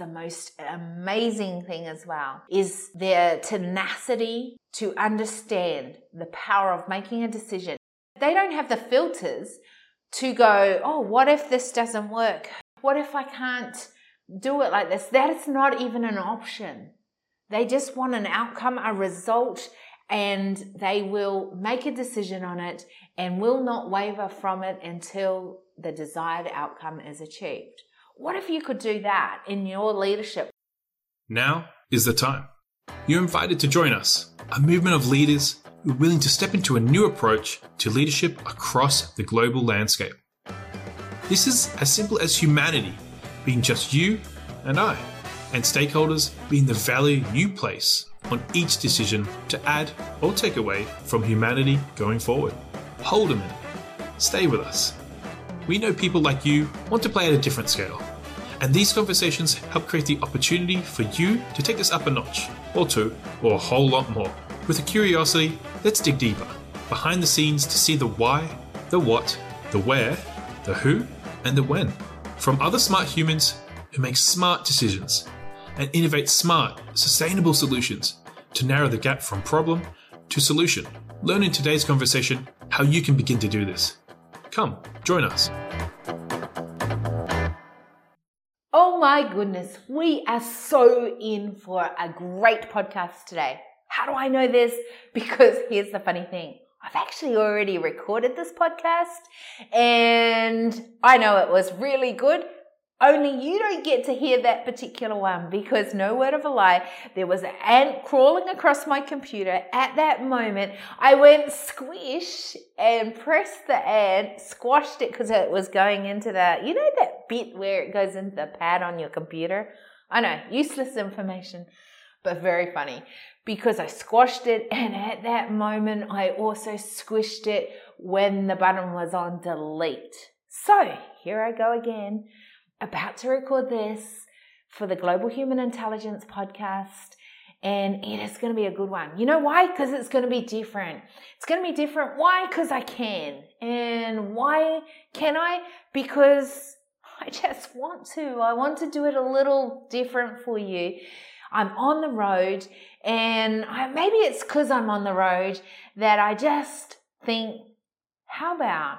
the most amazing thing as well is their tenacity to understand the power of making a decision. They don't have the filters to go, oh, what if this doesn't work? What if I can't do it like this? That is not even an option. They just want an outcome, a result, and they will make a decision on it and will not waver from it until the desired outcome is achieved. What if you could do that in your leadership? Now is the time. You're invited to join us, a movement of leaders who are willing to step into a new approach to leadership across the global landscape. This is as simple as humanity being just you and I, and stakeholders being the value you place on each decision to add or take away from humanity going forward. Hold a minute. Stay with us. We know people like you want to play at a different scale. And these conversations help create the opportunity for you to take this up a notch, or two, or a whole lot more. With a curiosity, let's dig deeper, behind the scenes to see the why, the what, the where, the who, and the when. From other smart humans who make smart decisions and innovate smart, sustainable solutions to narrow the gap from problem to solution. Learn in today's conversation how you can begin to do this. Come, join us. Oh my goodness, we are so in for a great podcast today. How do I know this? Because here's the funny thing. I've actually already recorded this podcast and I know it was really good only you don't get to hear that particular one because no word of a lie, there was an ant crawling across my computer. At that moment, I went squish and pressed the ant, squashed it because it was going into that, you know, that bit where it goes into the pad on your computer? I know, useless information, but very funny because I squashed it and at that moment, I also squished it when the button was on delete. So here I go again about to record this for the Global Human Intelligence podcast. And it is going to be a good one. You know why? Because it's going to be different. It's going to be different. Why? Because I can. And why can I? Because I just want to. I want to do it a little different for you. I'm on the road, and I, maybe it's because I'm on the road that I just think, how about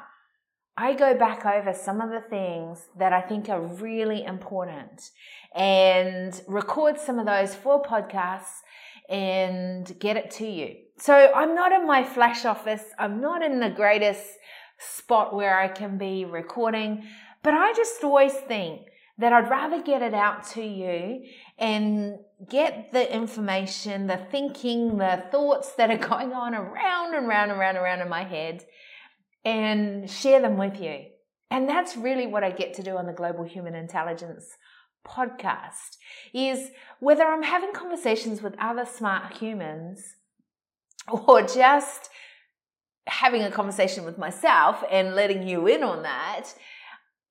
I go back over some of the things that I think are really important and record some of those for podcasts and get it to you. So I'm not in my flash office. I'm not in the greatest spot where I can be recording, but I just always think that I'd rather get it out to you and get the information, the thinking, the thoughts that are going on around and round and round and round in my head and share them with you. And that's really what I get to do on the Global Human Intelligence podcast is whether I'm having conversations with other smart humans or just having a conversation with myself and letting you in on that,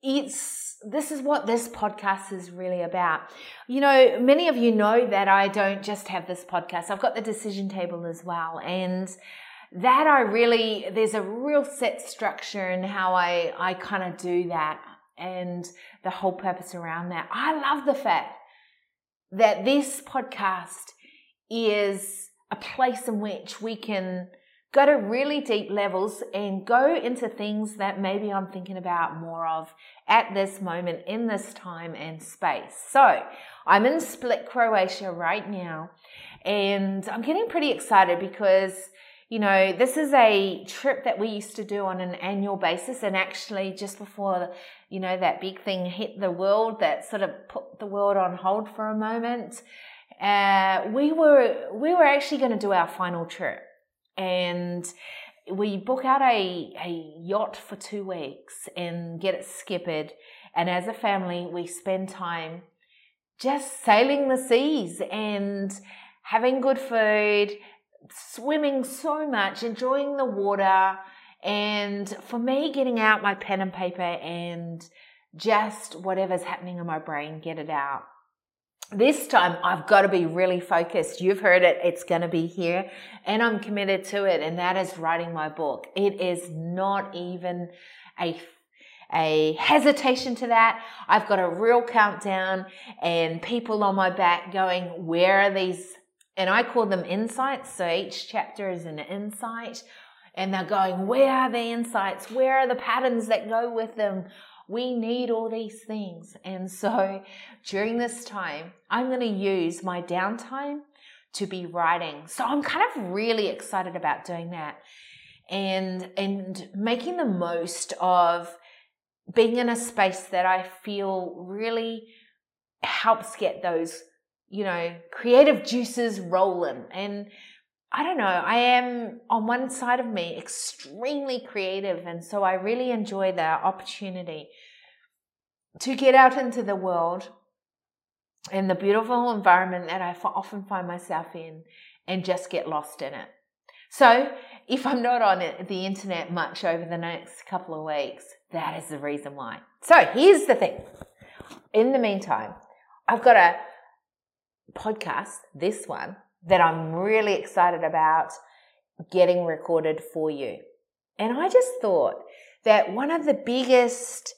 it's this is what this podcast is really about. You know, many of you know that I don't just have this podcast. I've got the decision table as well. And that I really, there's a real set structure in how I, I kind of do that and the whole purpose around that. I love the fact that this podcast is a place in which we can go to really deep levels and go into things that maybe I'm thinking about more of at this moment in this time and space. So I'm in Split, Croatia right now, and I'm getting pretty excited because you know, this is a trip that we used to do on an annual basis. And actually, just before, you know, that big thing hit the world that sort of put the world on hold for a moment, uh, we were, we were actually going to do our final trip. And we book out a, a yacht for two weeks and get it skippered. And as a family, we spend time just sailing the seas and having good food, swimming so much, enjoying the water, and for me, getting out my pen and paper and just whatever's happening in my brain, get it out. This time I've got to be really focused. You've heard it. It's going to be here and I'm committed to it. And that is writing my book. It is not even a, a hesitation to that. I've got a real countdown and people on my back going, where are these? And I call them insights. So each chapter is an insight. And they're going, where are the insights? Where are the patterns that go with them? We need all these things. And so during this time, I'm going to use my downtime to be writing. So I'm kind of really excited about doing that and and making the most of being in a space that I feel really helps get those, you know, creative juices rolling. And I don't know, I am on one side of me extremely creative. And so I really enjoy the opportunity to get out into the world and the beautiful environment that I often find myself in and just get lost in it. So, if I'm not on the internet much over the next couple of weeks, that is the reason why. So, here's the thing. In the meantime, I've got a podcast, this one, that I'm really excited about getting recorded for you. And I just thought that one of the biggest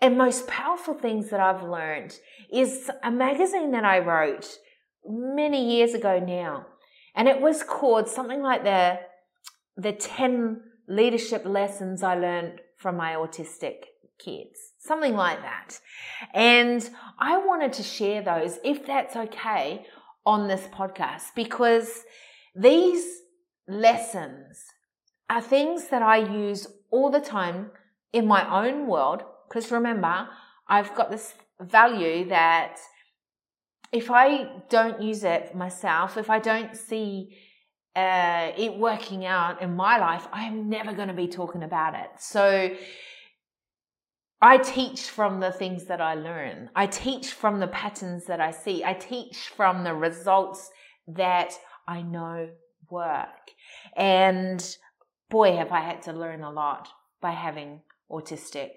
and most powerful things that I've learned is a magazine that I wrote many years ago now. And it was called something like the, the 10 leadership lessons I learned from my autistic kids. Something like that. And I wanted to share those, if that's okay, on this podcast because these lessons are things that I use all the time in my own world. Because remember, I've got this value that if I don't use it myself, if I don't see uh, it working out in my life, I am never going to be talking about it. So I teach from the things that I learn. I teach from the patterns that I see. I teach from the results that I know work. And boy, have I had to learn a lot by having autistic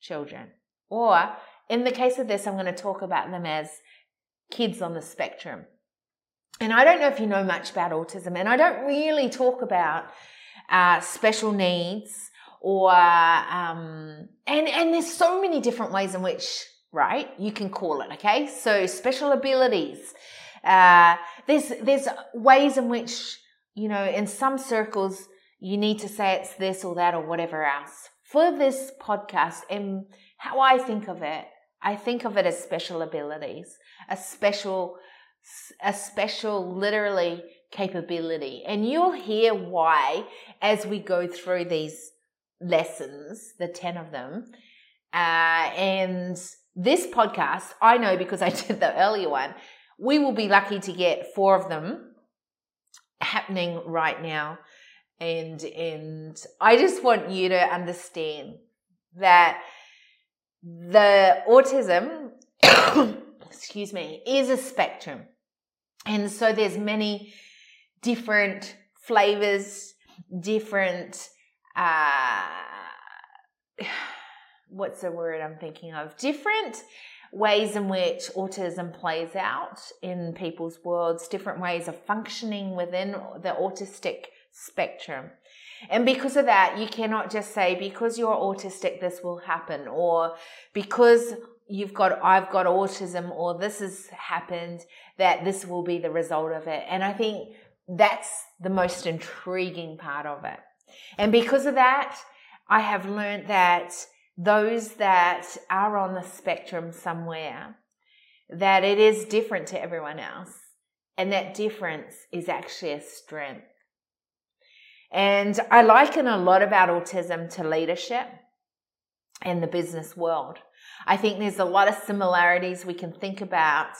children. Or in the case of this, I'm going to talk about them as kids on the spectrum. And I don't know if you know much about autism, and I don't really talk about uh, special needs or um, and and there's so many different ways in which right you can call it. Okay, so special abilities. Uh, there's there's ways in which you know in some circles you need to say it's this or that or whatever else. For this podcast and how I think of it, I think of it as special abilities, a special, a special literally capability. And you'll hear why as we go through these lessons, the 10 of them. Uh, and this podcast, I know because I did the earlier one, we will be lucky to get four of them happening right now. And, and I just want you to understand that the autism, excuse me, is a spectrum. And so there's many different flavors, different, uh, what's the word I'm thinking of? Different ways in which autism plays out in people's worlds, different ways of functioning within the autistic spectrum. And because of that, you cannot just say, because you're autistic, this will happen, or because you've got, I've got autism, or this has happened, that this will be the result of it. And I think that's the most intriguing part of it. And because of that, I have learned that those that are on the spectrum somewhere, that it is different to everyone else. And that difference is actually a strength. And I liken a lot about autism to leadership and the business world. I think there's a lot of similarities we can think about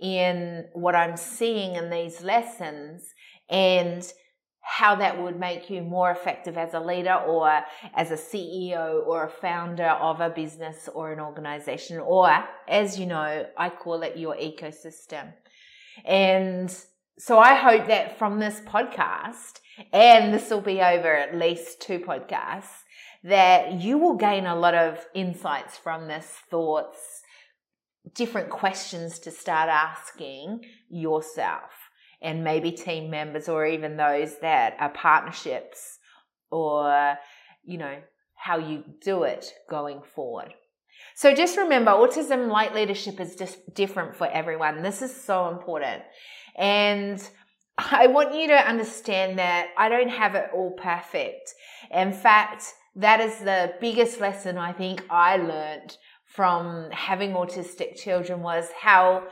in what I'm seeing in these lessons and how that would make you more effective as a leader or as a CEO or a founder of a business or an organization, or as you know, I call it your ecosystem. And so I hope that from this podcast, and this will be over at least two podcasts, that you will gain a lot of insights from this, thoughts, different questions to start asking yourself and maybe team members or even those that are partnerships or, you know, how you do it going forward. So just remember, autism light leadership is just different for everyone. This is so important. And I want you to understand that I don't have it all perfect. In fact, that is the biggest lesson I think I learned from having autistic children was how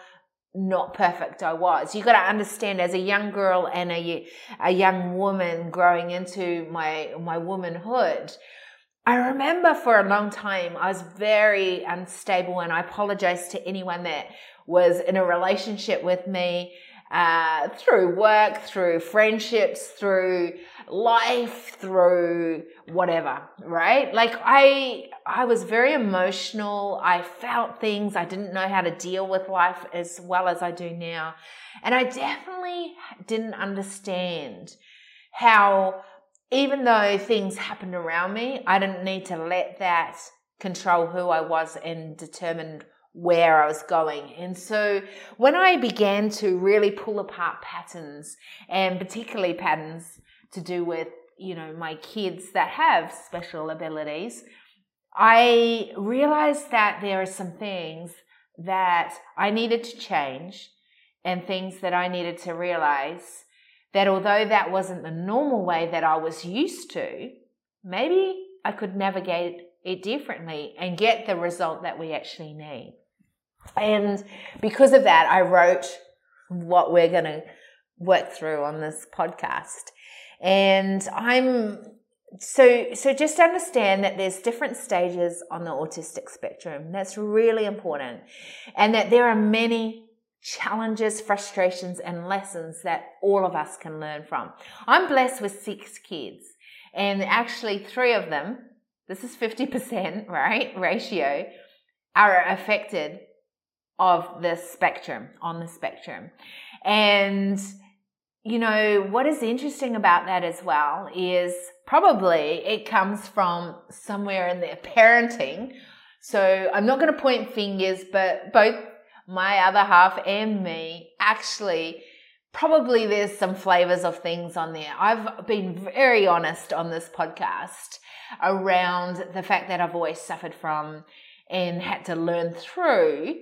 not perfect I was. You got to understand as a young girl and a, a young woman growing into my, my womanhood, I remember for a long time I was very unstable and I apologize to anyone that was in a relationship with me uh, through work, through friendships, through life, through whatever, right? Like I, I was very emotional. I felt things. I didn't know how to deal with life as well as I do now. And I definitely didn't understand how, even though things happened around me, I didn't need to let that control who I was and determine where I was going. And so when I began to really pull apart patterns and particularly patterns to do with, you know, my kids that have special abilities, I realized that there are some things that I needed to change and things that I needed to realize that although that wasn't the normal way that I was used to, maybe I could navigate it differently and get the result that we actually need. And because of that, I wrote what we're going to work through on this podcast. And I'm so so just understand that there's different stages on the autistic spectrum. That's really important. And that there are many challenges, frustrations and lessons that all of us can learn from. I'm blessed with 6 kids and actually 3 of them, this is 50%, right? ratio are affected of the spectrum, on the spectrum. And, you know, what is interesting about that as well is probably it comes from somewhere in their parenting. So I'm not going to point fingers, but both my other half and me actually probably there's some flavors of things on there. I've been very honest on this podcast around the fact that I've always suffered from and had to learn through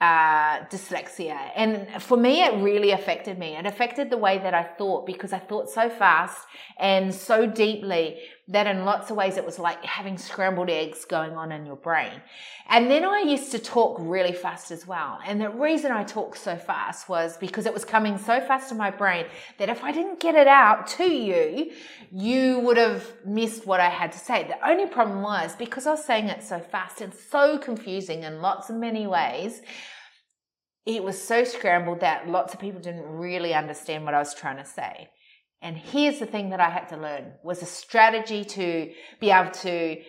uh, dyslexia. And for me, it really affected me. It affected the way that I thought because I thought so fast and so deeply that in lots of ways it was like having scrambled eggs going on in your brain. And then I used to talk really fast as well. And the reason I talked so fast was because it was coming so fast in my brain that if I didn't get it out to you, you would have missed what I had to say. The only problem was because I was saying it so fast and so confusing in lots of many ways, it was so scrambled that lots of people didn't really understand what I was trying to say. And here's the thing that I had to learn was a strategy to be able to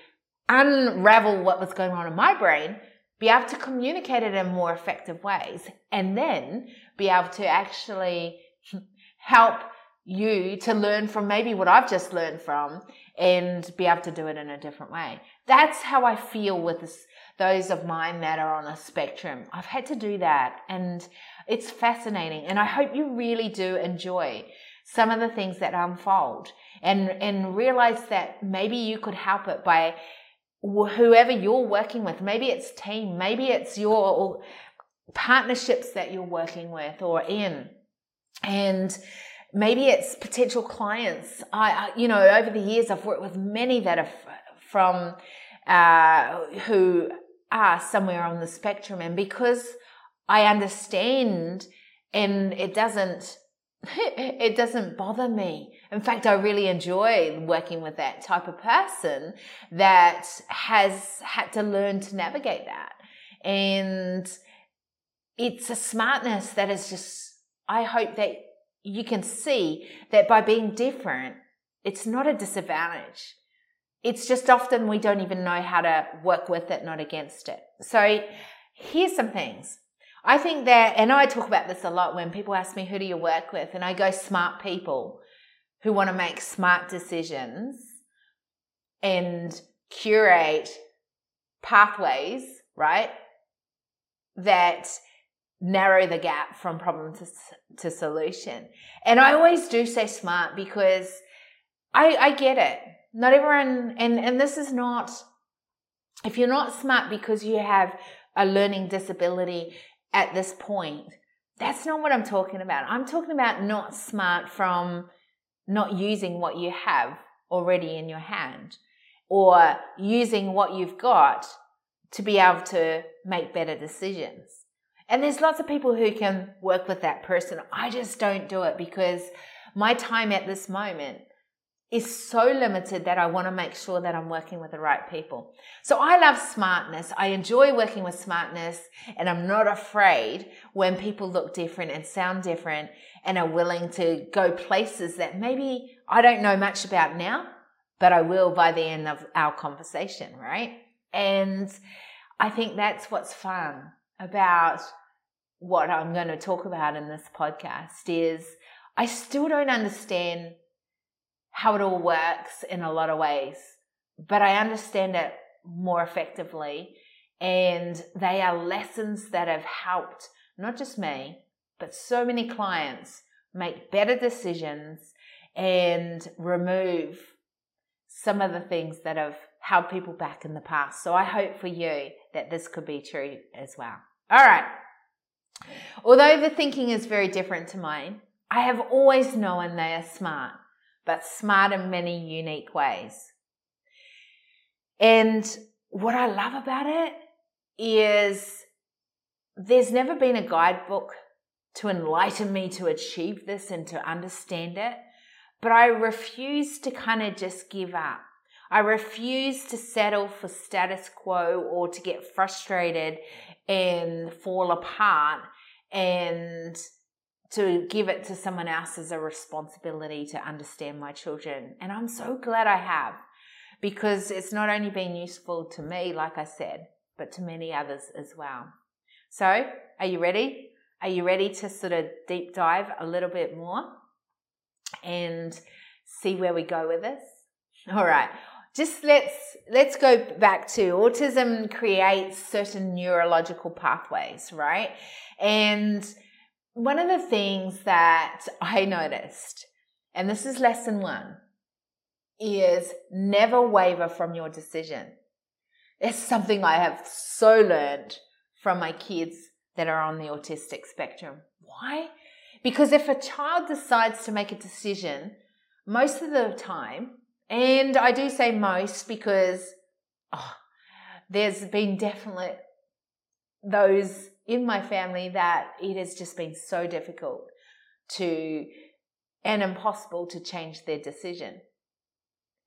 unravel what was going on in my brain, be able to communicate it in more effective ways, and then be able to actually help you to learn from maybe what I've just learned from and be able to do it in a different way. That's how I feel with this, those of mine that are on a spectrum. I've had to do that and it's fascinating and I hope you really do enjoy some of the things that unfold and and realize that maybe you could help it by whoever you're working with. Maybe it's team maybe it's your partnerships that you're working with or in. And maybe it's potential clients. I you know over the years i've worked with many that are from uh, who are somewhere on the spectrum. And because i understand and it doesn't it doesn't bother me. In fact, I really enjoy working with that type of person that has had to learn to navigate that. And it's a smartness that is just, I hope that you can see that by being different, it's not a disadvantage. It's just often we don't even know how to work with it, not against it. So here's some things. I think that, and I talk about this a lot when people ask me, who do you work with? And I go, smart people who want to make smart decisions and curate pathways, right? That narrow the gap from problem to, to solution. And I always do say smart because I, I get it. Not everyone, and, and this is not, if you're not smart because you have a learning disability at this point, that's not what I'm talking about. I'm talking about not smart from not using what you have already in your hand or using what you've got to be able to make better decisions. And there's lots of people who can work with that person. I just don't do it because my time at this moment is so limited that I want to make sure that I'm working with the right people. So I love smartness. I enjoy working with smartness and I'm not afraid when people look different and sound different and are willing to go places that maybe I don't know much about now, but I will by the end of our conversation, right? And I think that's what's fun about what I'm going to talk about in this podcast is I still don't understand how it all works in a lot of ways, but I understand it more effectively. And they are lessons that have helped not just me, but so many clients make better decisions and remove some of the things that have held people back in the past. So I hope for you that this could be true as well. All right. Although the thinking is very different to mine, I have always known they are smart but smart in many unique ways. And what I love about it is there's never been a guidebook to enlighten me to achieve this and to understand it, but I refuse to kind of just give up. I refuse to settle for status quo or to get frustrated and fall apart and to give it to someone else as a responsibility to understand my children. And I'm so glad I have because it's not only been useful to me, like I said, but to many others as well. So, are you ready? Are you ready to sort of deep dive a little bit more and see where we go with this? All right. Just let's let's go back to autism creates certain neurological pathways, right? And one of the things that I noticed, and this is lesson one, is never waver from your decision. It's something I have so learned from my kids that are on the autistic spectrum. Why? Because if a child decides to make a decision, most of the time, and I do say most because oh, there's been definitely those in my family that it has just been so difficult to and impossible to change their decision.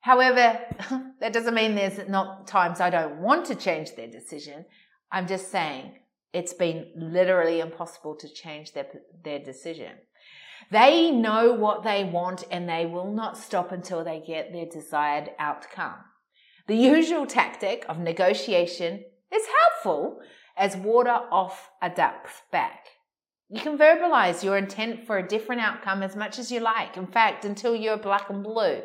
However, that doesn't mean there's not times I don't want to change their decision. I'm just saying it's been literally impossible to change their, their decision. They know what they want and they will not stop until they get their desired outcome. The usual tactic of negotiation is helpful, as water off a duck's back. You can verbalize your intent for a different outcome as much as you like. In fact, until you're black and blue.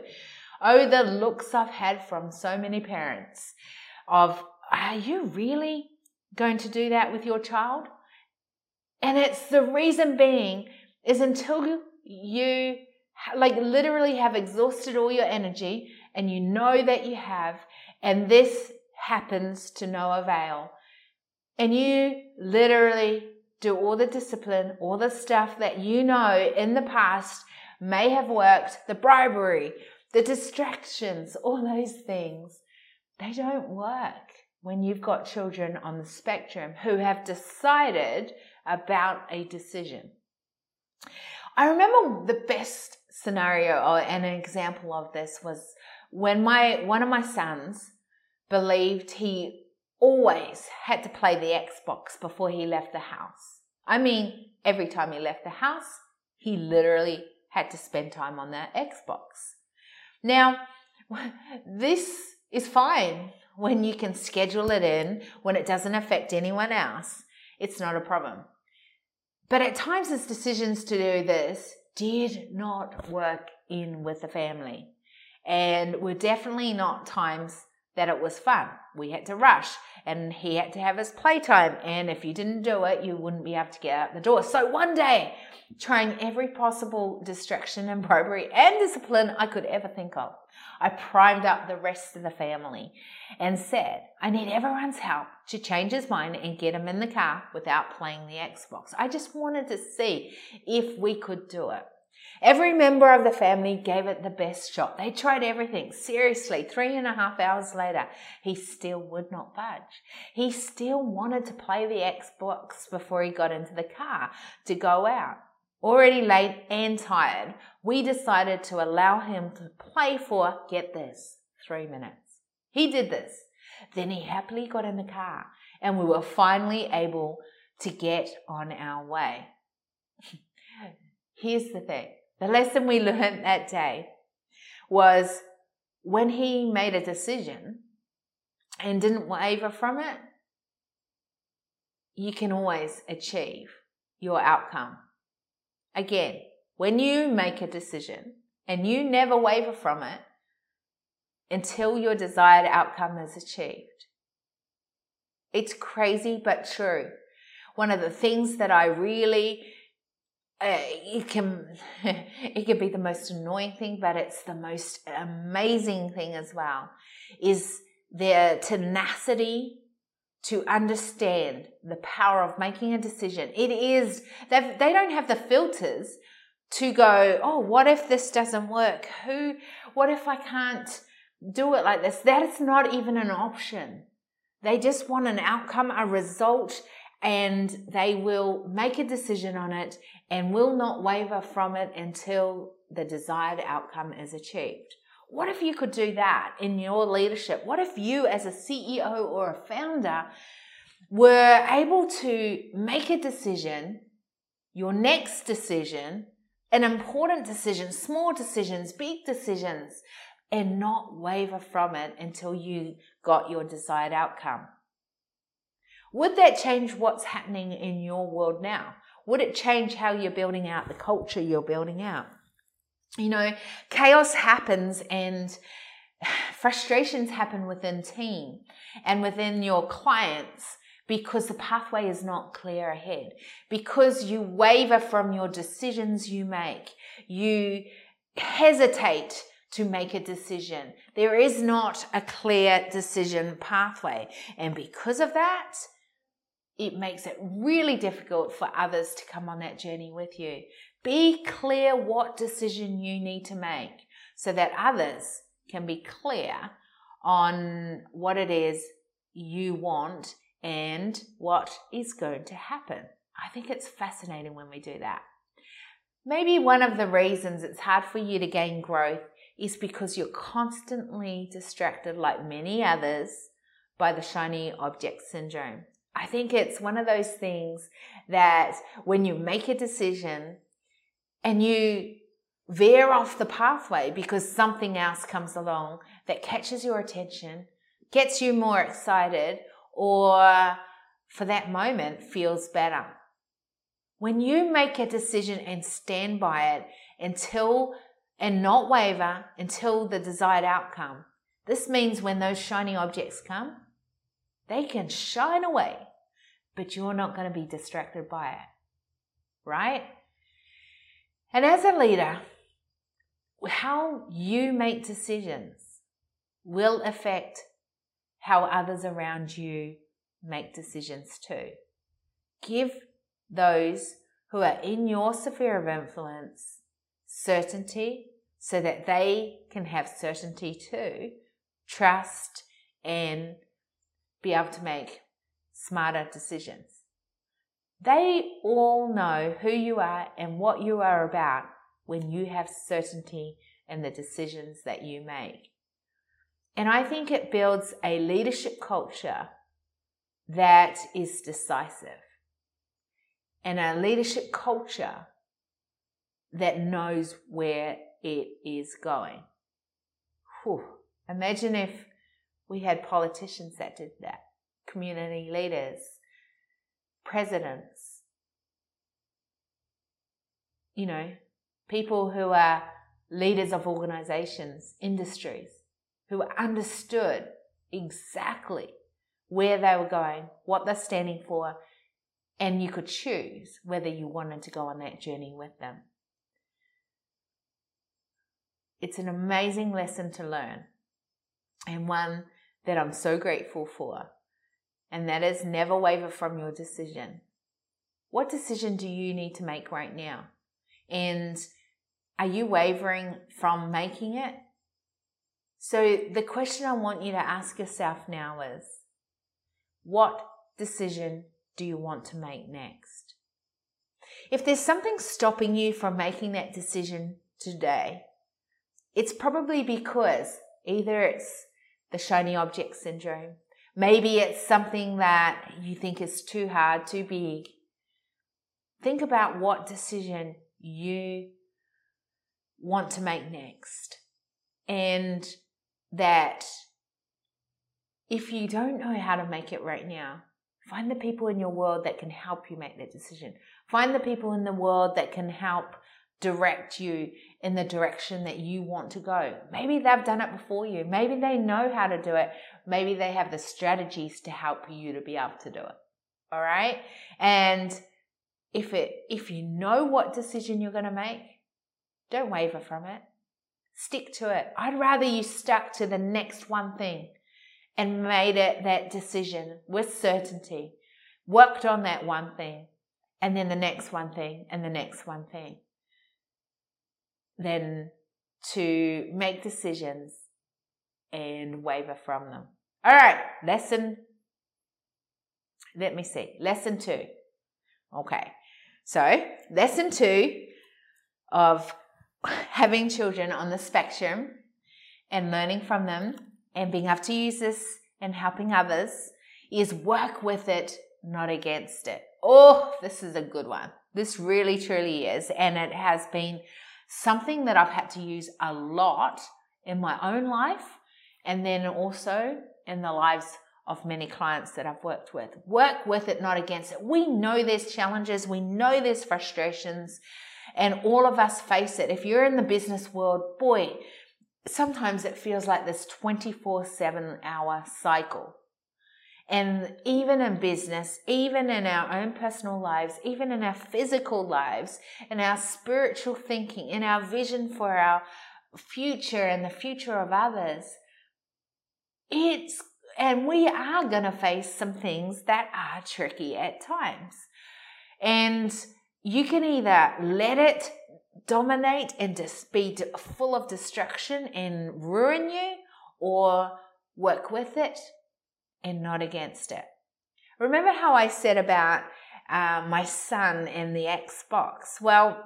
Oh, the looks I've had from so many parents of, are you really going to do that with your child? And it's the reason being is until you like literally have exhausted all your energy and you know that you have, and this happens to no avail, and you literally do all the discipline, all the stuff that you know in the past may have worked, the bribery, the distractions, all those things, they don't work when you've got children on the spectrum who have decided about a decision. I remember the best scenario or an example of this was when my one of my sons believed he always had to play the Xbox before he left the house. I mean, every time he left the house, he literally had to spend time on that Xbox. Now, this is fine when you can schedule it in, when it doesn't affect anyone else. It's not a problem. But at times, his decisions to do this did not work in with the family. And were definitely not times that it was fun. We had to rush and he had to have his playtime. And if you didn't do it, you wouldn't be able to get out the door. So one day, trying every possible distraction and bribery and discipline I could ever think of, I primed up the rest of the family and said, I need everyone's help to change his mind and get him in the car without playing the Xbox. I just wanted to see if we could do it. Every member of the family gave it the best shot. They tried everything. Seriously, three and a half hours later, he still would not budge. He still wanted to play the Xbox before he got into the car to go out. Already late and tired, we decided to allow him to play for, get this, three minutes. He did this. Then he happily got in the car and we were finally able to get on our way. Here's the thing the lesson we learned that day was when he made a decision and didn't waver from it, you can always achieve your outcome. Again, when you make a decision and you never waver from it until your desired outcome is achieved. It's crazy but true. One of the things that I really Eh, it can it can be the most annoying thing, but it's the most amazing thing as well. Is their tenacity to understand the power of making a decision. It is they they don't have the filters to go. Oh, what if this doesn't work? Who? What if I can't do it like this? That is not even an option. They just want an outcome, a result, and they will make a decision on it and will not waver from it until the desired outcome is achieved. What if you could do that in your leadership? What if you, as a CEO or a founder, were able to make a decision, your next decision, an important decision, small decisions, big decisions, and not waver from it until you got your desired outcome? Would that change what's happening in your world now? Would it change how you're building out the culture you're building out? You know, chaos happens and frustrations happen within team and within your clients because the pathway is not clear ahead, because you waver from your decisions you make, you hesitate to make a decision. There is not a clear decision pathway. And because of that, it makes it really difficult for others to come on that journey with you. Be clear what decision you need to make so that others can be clear on what it is you want and what is going to happen. I think it's fascinating when we do that. Maybe one of the reasons it's hard for you to gain growth is because you're constantly distracted, like many others, by the shiny object syndrome. I think it's one of those things that when you make a decision and you veer off the pathway because something else comes along that catches your attention, gets you more excited, or for that moment feels better. When you make a decision and stand by it until and not waver until the desired outcome, this means when those shiny objects come, they can shine away, but you're not going to be distracted by it. Right? And as a leader, how you make decisions will affect how others around you make decisions too. Give those who are in your sphere of influence certainty so that they can have certainty too, trust, and be able to make smarter decisions. They all know who you are and what you are about when you have certainty in the decisions that you make. And I think it builds a leadership culture that is decisive and a leadership culture that knows where it is going. Whew. Imagine if we had politicians that did that, community leaders, presidents, you know, people who are leaders of organizations, industries, who understood exactly where they were going, what they're standing for, and you could choose whether you wanted to go on that journey with them. It's an amazing lesson to learn. And one that I'm so grateful for. And that is never waver from your decision. What decision do you need to make right now? And are you wavering from making it? So the question I want you to ask yourself now is, what decision do you want to make next? If there's something stopping you from making that decision today, it's probably because either it's the shiny object syndrome, maybe it's something that you think is too hard, too big. Think about what decision you want to make next. And that if you don't know how to make it right now, find the people in your world that can help you make that decision. Find the people in the world that can help direct you in the direction that you want to go. Maybe they've done it before you. Maybe they know how to do it. Maybe they have the strategies to help you to be able to do it. All right? And if it if you know what decision you're going to make, don't waver from it. Stick to it. I'd rather you stuck to the next one thing and made it that decision with certainty, worked on that one thing, and then the next one thing, and the next one thing, than to make decisions and waver from them. All right, lesson. Let me see. Lesson two. Okay, so lesson two of having children on the spectrum and learning from them and being able to use this and helping others is work with it, not against it. Oh, this is a good one. This really truly is. And it has been something that I've had to use a lot in my own life and then also in the lives of many clients that I've worked with. Work with it, not against it. We know there's challenges, we know there's frustrations, and all of us face it. If you're in the business world, boy, sometimes it feels like this 24 7 hour cycle. And even in business, even in our own personal lives, even in our physical lives, in our spiritual thinking, in our vision for our future and the future of others, it's, and we are going to face some things that are tricky at times. And you can either let it dominate and just be full of destruction and ruin you, or work with it and not against it. Remember how I said about uh, my son and the Xbox? Well,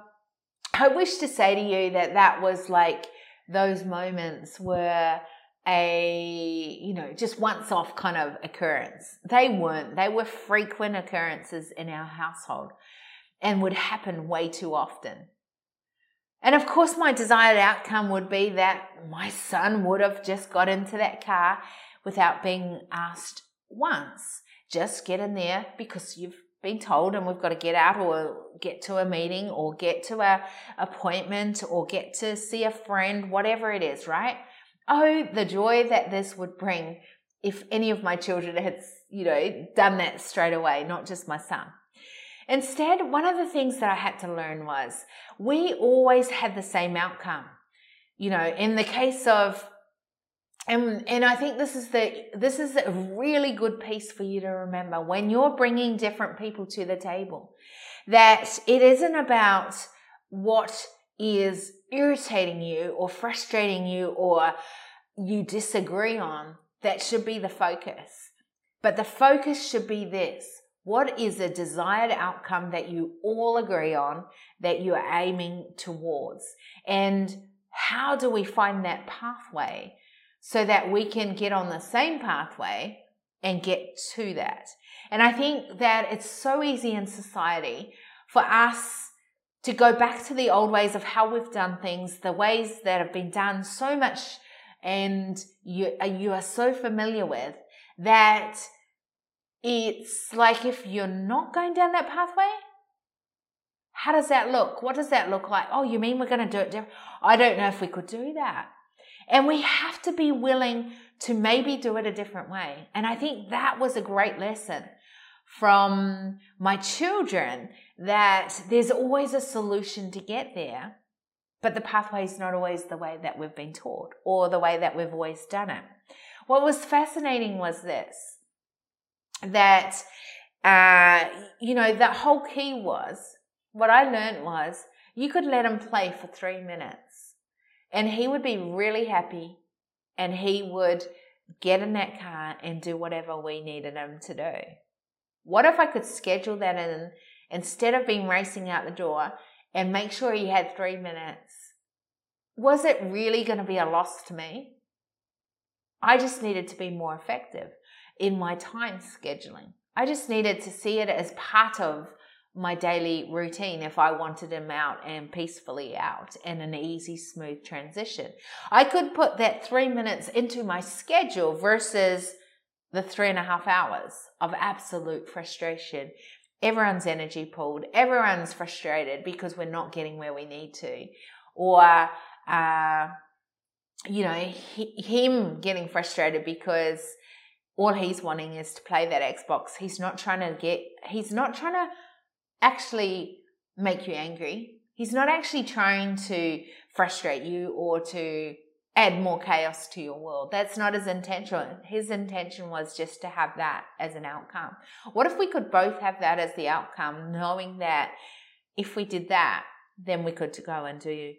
I wish to say to you that that was like those moments were a you know just once off kind of occurrence they weren't they were frequent occurrences in our household and would happen way too often. And of course, my desired outcome would be that my son would have just got into that car without being asked once. Just get in there because you've been told and we've got to get out or get to a meeting or get to a appointment or get to see a friend, whatever it is, right? Oh, the joy that this would bring if any of my children had, you know, done that straight away, not just my son. Instead, one of the things that I had to learn was we always had the same outcome. You know, in the case of and and I think this is the this is a really good piece for you to remember when you're bringing different people to the table that it isn't about what is irritating you or frustrating you or you disagree on that should be the focus. But the focus should be this. What is a desired outcome that you all agree on that you are aiming towards? And how do we find that pathway so that we can get on the same pathway and get to that? And I think that it's so easy in society for us to go back to the old ways of how we've done things, the ways that have been done so much and you, you are so familiar with that it's like if you're not going down that pathway, how does that look? What does that look like? Oh, you mean we're going to do it different? I don't know if we could do that. And we have to be willing to maybe do it a different way. And I think that was a great lesson from my children that there's always a solution to get there, but the pathway is not always the way that we've been taught or the way that we've always done it. What was fascinating was this that, uh, you know, the whole key was what I learned was you could let them play for three minutes and he would be really happy and he would get in that car and do whatever we needed him to do. What if I could schedule that in instead of being racing out the door and make sure he had three minutes? Was it really going to be a loss to me? I just needed to be more effective in my time scheduling. I just needed to see it as part of my daily routine if I wanted him out and peacefully out and an easy, smooth transition. I could put that three minutes into my schedule versus the three and a half hours of absolute frustration. Everyone's energy pulled, everyone's frustrated because we're not getting where we need to. Or, uh, you know, he, him getting frustrated because all he's wanting is to play that Xbox. He's not trying to get, he's not trying to actually make you angry. He's not actually trying to frustrate you or to add more chaos to your world. That's not his intention. His intention was just to have that as an outcome. What if we could both have that as the outcome, knowing that if we did that, then we could go and do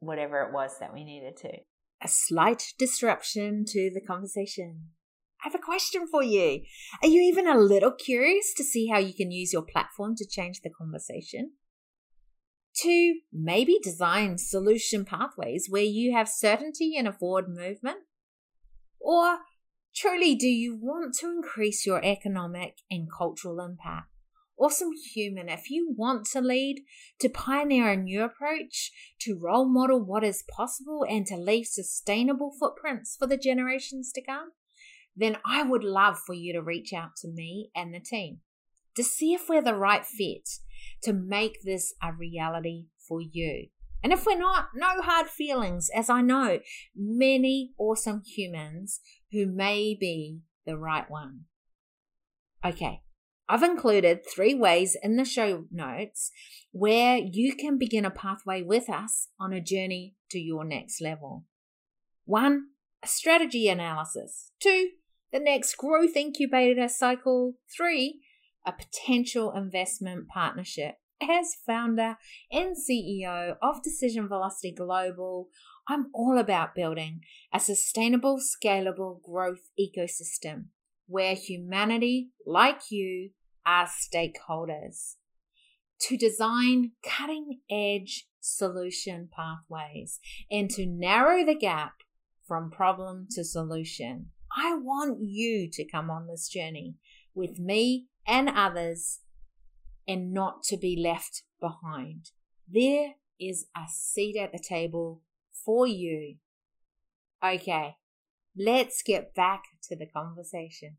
whatever it was that we needed to. A slight disruption to the conversation. I have a question for you. Are you even a little curious to see how you can use your platform to change the conversation? To maybe design solution pathways where you have certainty and a forward movement? Or truly, do you want to increase your economic and cultural impact? Awesome human, if you want to lead, to pioneer a new approach, to role model what is possible, and to leave sustainable footprints for the generations to come, then I would love for you to reach out to me and the team to see if we're the right fit to make this a reality for you. And if we're not, no hard feelings, as I know many awesome humans who may be the right one. Okay, I've included three ways in the show notes where you can begin a pathway with us on a journey to your next level. One, a strategy analysis. Two, the next growth incubator cycle. Three, a potential investment partnership. As founder and CEO of Decision Velocity Global, I'm all about building a sustainable, scalable growth ecosystem where humanity, like you, are stakeholders to design cutting edge solution pathways and to narrow the gap from problem to solution. I want you to come on this journey with me and others and not to be left behind. There is a seat at the table for you. Okay, let's get back to the conversation.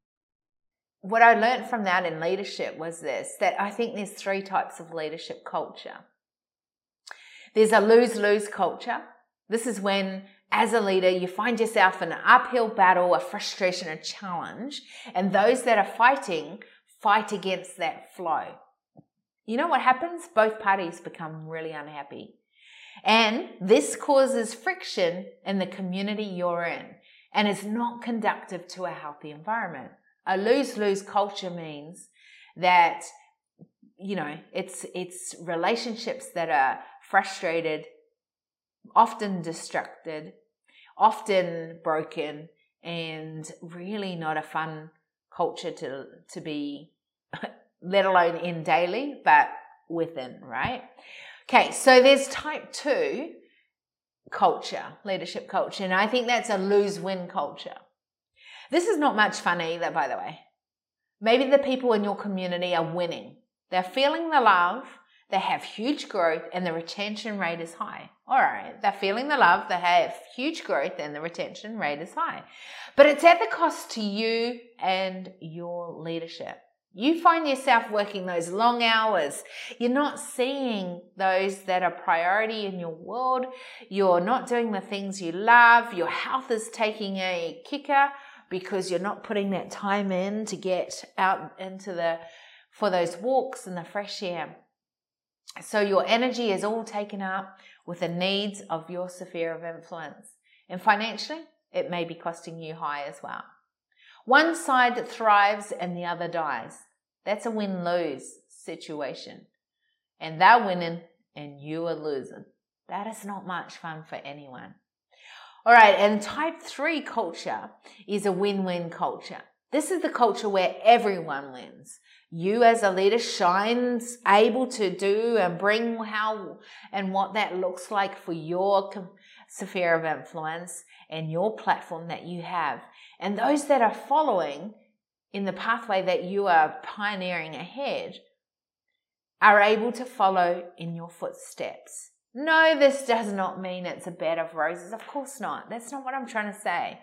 What I learned from that in leadership was this that I think there's three types of leadership culture. There's a lose lose culture. This is when as a leader, you find yourself in an uphill battle, a frustration, a challenge, and those that are fighting fight against that flow. You know what happens? Both parties become really unhappy. And this causes friction in the community you're in and is not conductive to a healthy environment. A lose-lose culture means that you know, it's it's relationships that are frustrated, often distracted, often broken and really not a fun culture to to be let alone in daily but within right? Okay so there's type 2 culture leadership culture and i think that's a lose win culture. This is not much fun either by the way. Maybe the people in your community are winning. They're feeling the love they have huge growth and the retention rate is high. All right, they're feeling the love, they have huge growth and the retention rate is high. But it's at the cost to you and your leadership. You find yourself working those long hours. You're not seeing those that are priority in your world. You're not doing the things you love. Your health is taking a kicker because you're not putting that time in to get out into the, for those walks and the fresh air. So your energy is all taken up with the needs of your sphere of influence. And financially, it may be costing you high as well. One side thrives and the other dies. That's a win lose situation. And they're winning and you are losing. That is not much fun for anyone. All right, and type three culture is a win win culture. This is the culture where everyone wins. You as a leader shines able to do and bring how and what that looks like for your sphere of influence and your platform that you have. And those that are following in the pathway that you are pioneering ahead are able to follow in your footsteps. No, this does not mean it's a bed of roses. Of course not. That's not what I'm trying to say.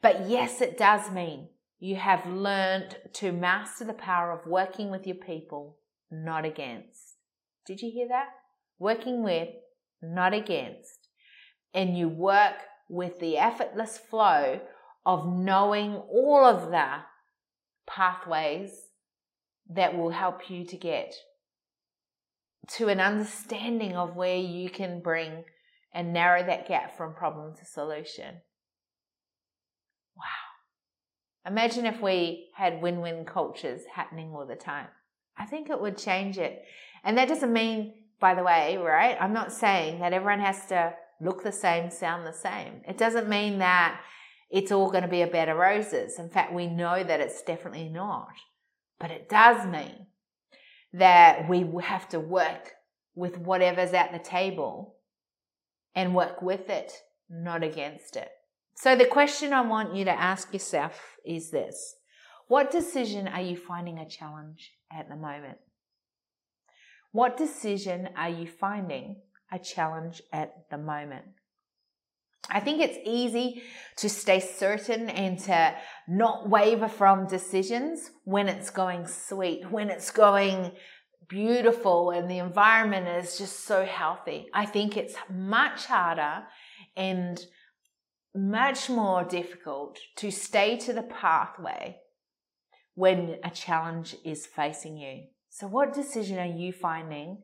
But yes, it does mean you have learned to master the power of working with your people, not against. Did you hear that? Working with, not against. And you work with the effortless flow of knowing all of the pathways that will help you to get to an understanding of where you can bring and narrow that gap from problem to solution. Imagine if we had win win cultures happening all the time. I think it would change it. And that doesn't mean, by the way, right? I'm not saying that everyone has to look the same, sound the same. It doesn't mean that it's all going to be a bed of roses. In fact, we know that it's definitely not. But it does mean that we have to work with whatever's at the table and work with it, not against it. So the question I want you to ask yourself is this. What decision are you finding a challenge at the moment? What decision are you finding a challenge at the moment? I think it's easy to stay certain and to not waver from decisions when it's going sweet, when it's going beautiful and the environment is just so healthy. I think it's much harder and much more difficult to stay to the pathway when a challenge is facing you. So, what decision are you finding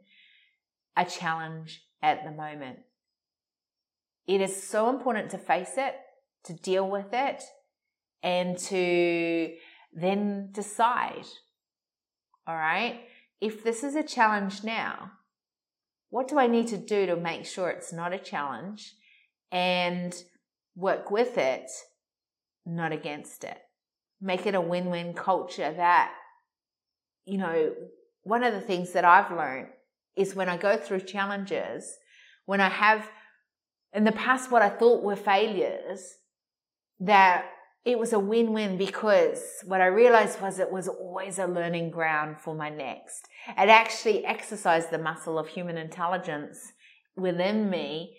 a challenge at the moment? it is so important to face it, to deal with it, and to then decide. All right. If this is a challenge now, what do I need to do to make sure it's not a challenge and work with it, not against it? Make it a win win culture that, you know, one of the things that I've learned is when I go through challenges, when I have in the past what I thought were failures that it was a win-win because what I realized was it was always a learning ground for my next. It actually exercised the muscle of human intelligence within me.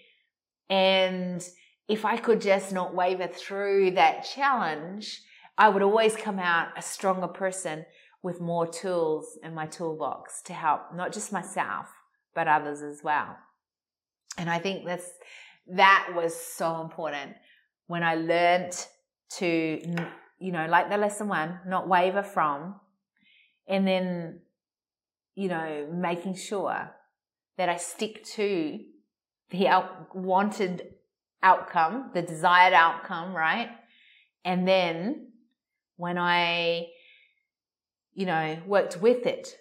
And if I could just not waver through that challenge, I would always come out a stronger person with more tools in my toolbox to help not just myself, but others as well. And I think that's that was so important when I learned to, you know, like the lesson one, not waver from, and then, you know, making sure that I stick to the wanted outcome, the desired outcome, right? And then when I, you know, worked with it,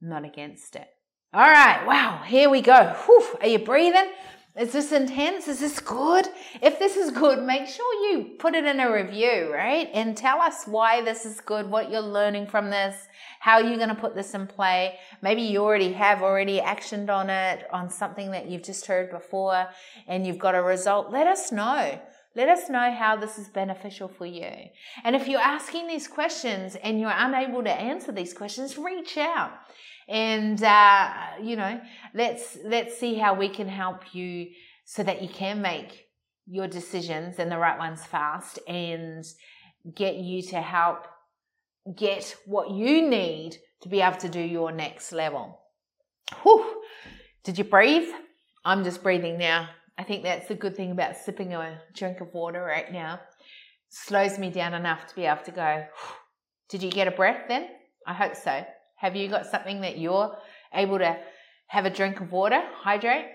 not against it. All right, wow, here we go. Whew, are you breathing? Is this intense? Is this good? If this is good, make sure you put it in a review, right? And tell us why this is good, what you're learning from this, how you're going to put this in play. Maybe you already have already actioned on it, on something that you've just heard before, and you've got a result. Let us know. Let us know how this is beneficial for you. And if you're asking these questions and you're unable to answer these questions, reach out and uh, you know let's let's see how we can help you so that you can make your decisions and the right ones fast and get you to help get what you need to be able to do your next level. Whew. Did you breathe? I'm just breathing now. I think that's the good thing about sipping a drink of water right now. Slows me down enough to be able to go. Did you get a breath then? I hope so. Have you got something that you're able to have a drink of water, hydrate?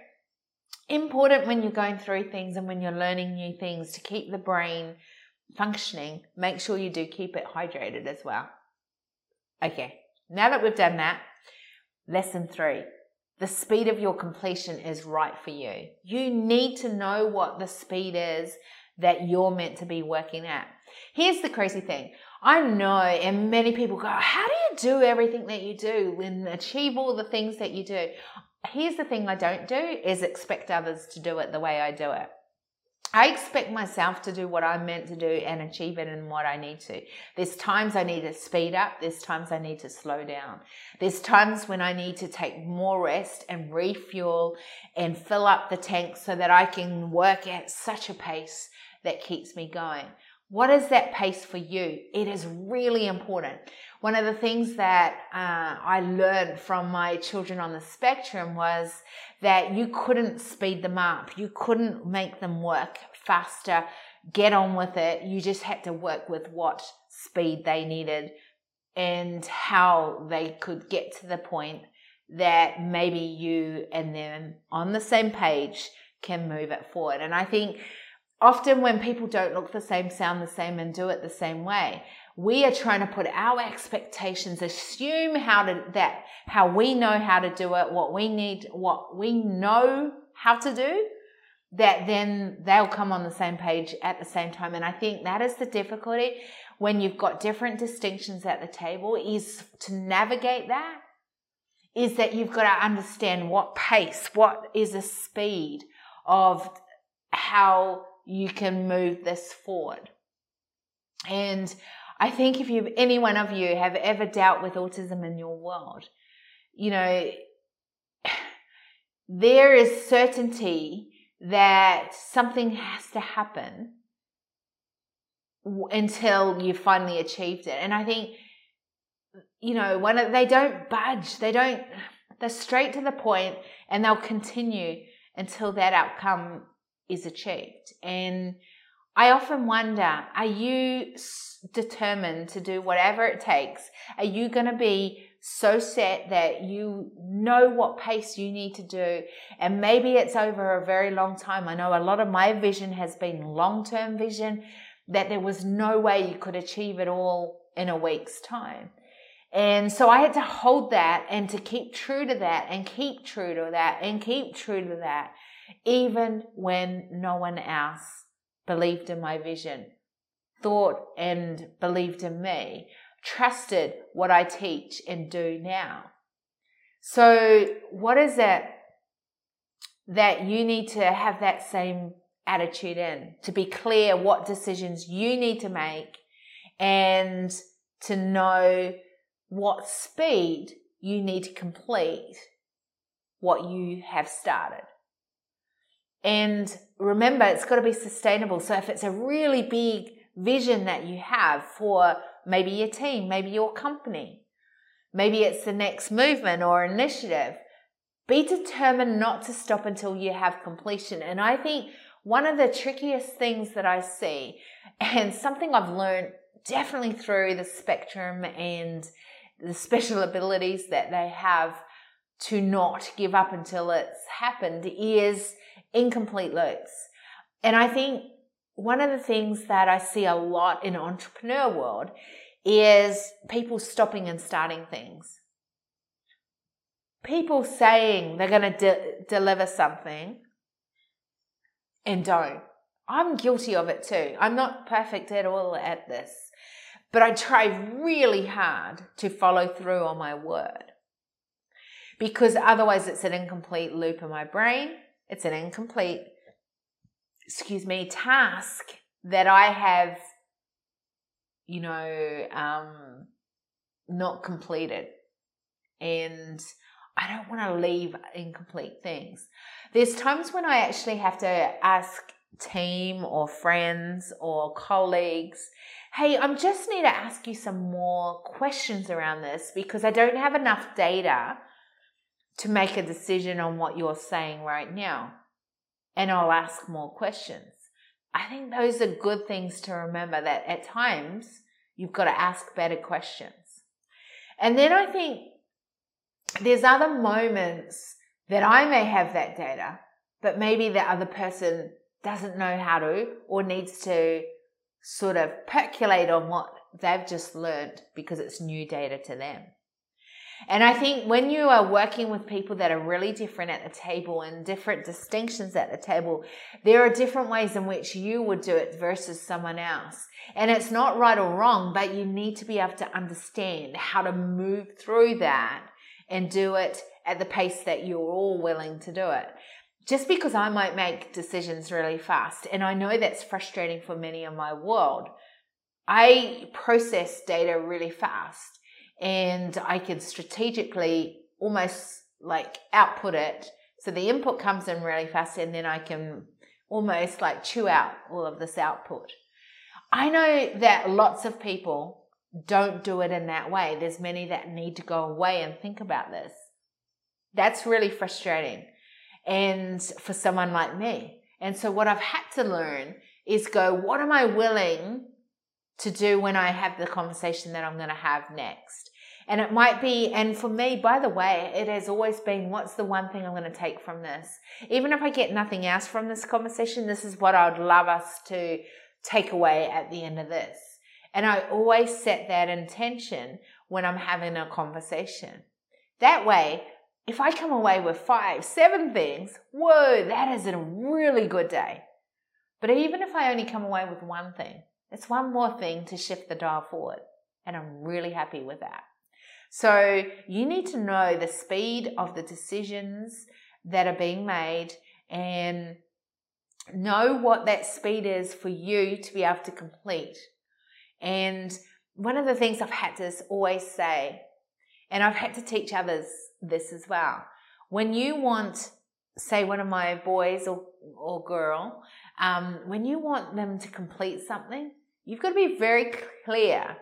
Important when you're going through things and when you're learning new things to keep the brain functioning. Make sure you do keep it hydrated as well. Okay, now that we've done that, lesson three the speed of your completion is right for you. You need to know what the speed is that you're meant to be working at. Here's the crazy thing. I know, and many people go, How do you do everything that you do and achieve all the things that you do? Here's the thing I don't do is expect others to do it the way I do it. I expect myself to do what I'm meant to do and achieve it in what I need to. There's times I need to speed up. There's times I need to slow down. There's times when I need to take more rest and refuel and fill up the tank so that I can work at such a pace that keeps me going. What is that pace for you? It is really important. One of the things that uh, I learned from my children on the spectrum was that you couldn't speed them up. You couldn't make them work faster, get on with it. You just had to work with what speed they needed and how they could get to the point that maybe you and them on the same page can move it forward. And I think often when people don't look the same, sound the same, and do it the same way, we are trying to put our expectations, assume how to that how we know how to do it, what we need, what we know how to do, that then they'll come on the same page at the same time. And I think that is the difficulty when you've got different distinctions at the table is to navigate that is that you've got to understand what pace, what is the speed of how you can move this forward. And I think if you, any one of you have ever dealt with autism in your world, you know, there is certainty that something has to happen until you finally achieved it. And I think, you know, when they don't budge, they don't, they're straight to the point and they'll continue until that outcome is achieved. And I often wonder are you determined to do whatever it takes? Are you going to be so set that you know what pace you need to do? And maybe it's over a very long time. I know a lot of my vision has been long term vision, that there was no way you could achieve it all in a week's time. And so I had to hold that and to keep true to that and keep true to that and keep true to that, even when no one else believed in my vision, thought and believed in me, trusted what I teach and do now. So, what is it that you need to have that same attitude in? To be clear what decisions you need to make and to know what speed you need to complete what you have started. And remember, it's got to be sustainable. So if it's a really big vision that you have for maybe your team, maybe your company, maybe it's the next movement or initiative, be determined not to stop until you have completion. And I think one of the trickiest things that I see, and something I've learned definitely through the spectrum and the special abilities that they have to not give up until it's happened, is incomplete loops. And I think one of the things that I see a lot in entrepreneur world is people stopping and starting things. People saying they're going to de- deliver something and don't. I'm guilty of it too. I'm not perfect at all at this, but I try really hard to follow through on my word because otherwise it's an incomplete loop in my brain it's an incomplete, excuse me, task that I have, you know, um, not completed. And I don't want to leave incomplete things. There's times when I actually have to ask team or friends or colleagues Hey, I'm just need to ask you some more questions around this because I don't have enough data to make a decision on what you're saying right now. And I'll ask more questions. I think those are good things to remember that at times you've got to ask better questions. And then I think there's other moments that I may have that data, but maybe the other person doesn't know how to or needs to sort of percolate on what they've just learned because it's new data to them. And I think when you are working with people that are really different at the table and different distinctions at the table, there are different ways in which you would do it versus someone else. And it's not right or wrong, but you need to be able to understand how to move through that and do it at the pace that you're all willing to do it. Just because I might make decisions really fast, and I know that's frustrating for many in my world, I process data really fast and I can strategically almost like output it. So the input comes in really fast and then I can almost like chew out all of this output. I know that lots of people don't do it in that way. There's many that need to go away and think about this. That's really frustrating. And for someone like me. And so what I've had to learn is go, what am I willing to do when I have the conversation that I'm going to have next? And it might be, and for me, by the way, it has always been what's the one thing I'm going to take from this? Even if I get nothing else from this conversation, this is what I would love us to take away at the end of this. And I always set that intention when I'm having a conversation. That way, if I come away with five, seven things, whoa, that is a really good day. But even if I only come away with one thing, it's one more thing to shift the dial forward. And I'm really happy with that. So you need to know the speed of the decisions that are being made and know what that speed is for you to be able to complete. And one of the things I've had to always say, and I've had to teach others this as well. When you want, say, one of my boys or, or girl, um, when you want them to complete something, you've got to be very clear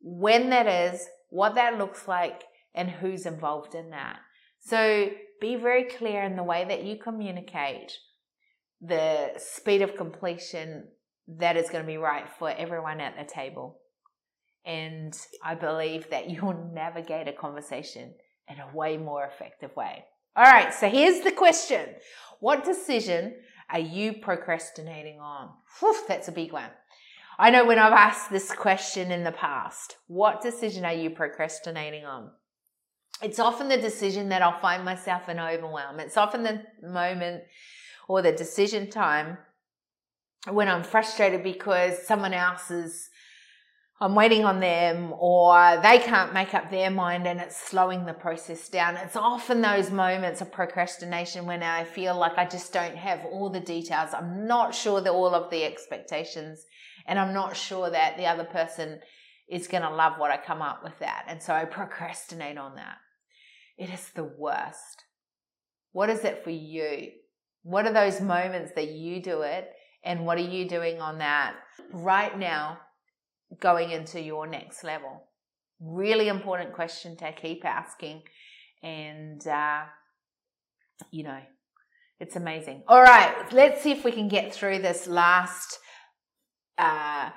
when that is, what that looks like, and who's involved in that. So be very clear in the way that you communicate the speed of completion that is going to be right for everyone at the table. And I believe that you'll navigate a conversation in a way more effective way. All right, so here's the question What decision are you procrastinating on? Whew, that's a big one. I know when I've asked this question in the past, what decision are you procrastinating on? It's often the decision that I'll find myself in overwhelm. It's often the moment or the decision time when I'm frustrated because someone else is, I'm waiting on them or they can't make up their mind and it's slowing the process down. It's often those moments of procrastination when I feel like I just don't have all the details. I'm not sure that all of the expectations and I'm not sure that the other person is going to love what I come up with that. And so I procrastinate on that. It is the worst. What is it for you? What are those moments that you do it? And what are you doing on that right now going into your next level? Really important question to keep asking. And, uh, you know, it's amazing. All right, let's see if we can get through this last uh,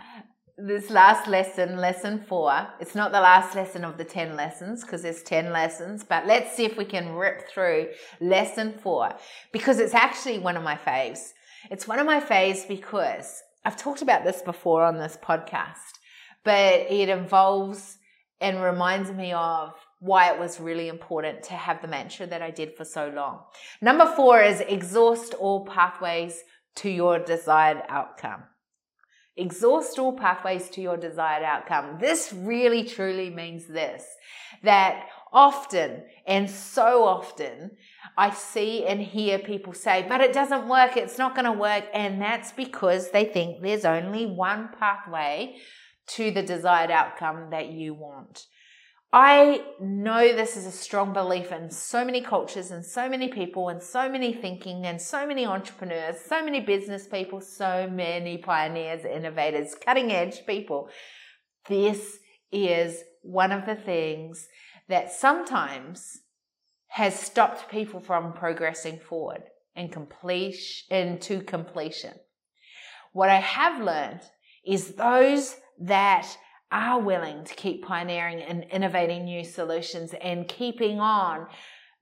this last lesson, lesson four. It's not the last lesson of the 10 lessons because there's 10 lessons, but let's see if we can rip through lesson four because it's actually one of my faves. It's one of my faves because I've talked about this before on this podcast, but it involves and reminds me of why it was really important to have the mantra that I did for so long. Number four is exhaust all pathways to your desired outcome. Exhaust all pathways to your desired outcome. This really truly means this that often and so often I see and hear people say, but it doesn't work, it's not going to work. And that's because they think there's only one pathway to the desired outcome that you want. I know this is a strong belief in so many cultures and so many people and so many thinking and so many entrepreneurs, so many business people, so many pioneers, innovators, cutting edge people. This is one of the things that sometimes has stopped people from progressing forward and completion to completion. What I have learned is those that are willing to keep pioneering and innovating new solutions and keeping on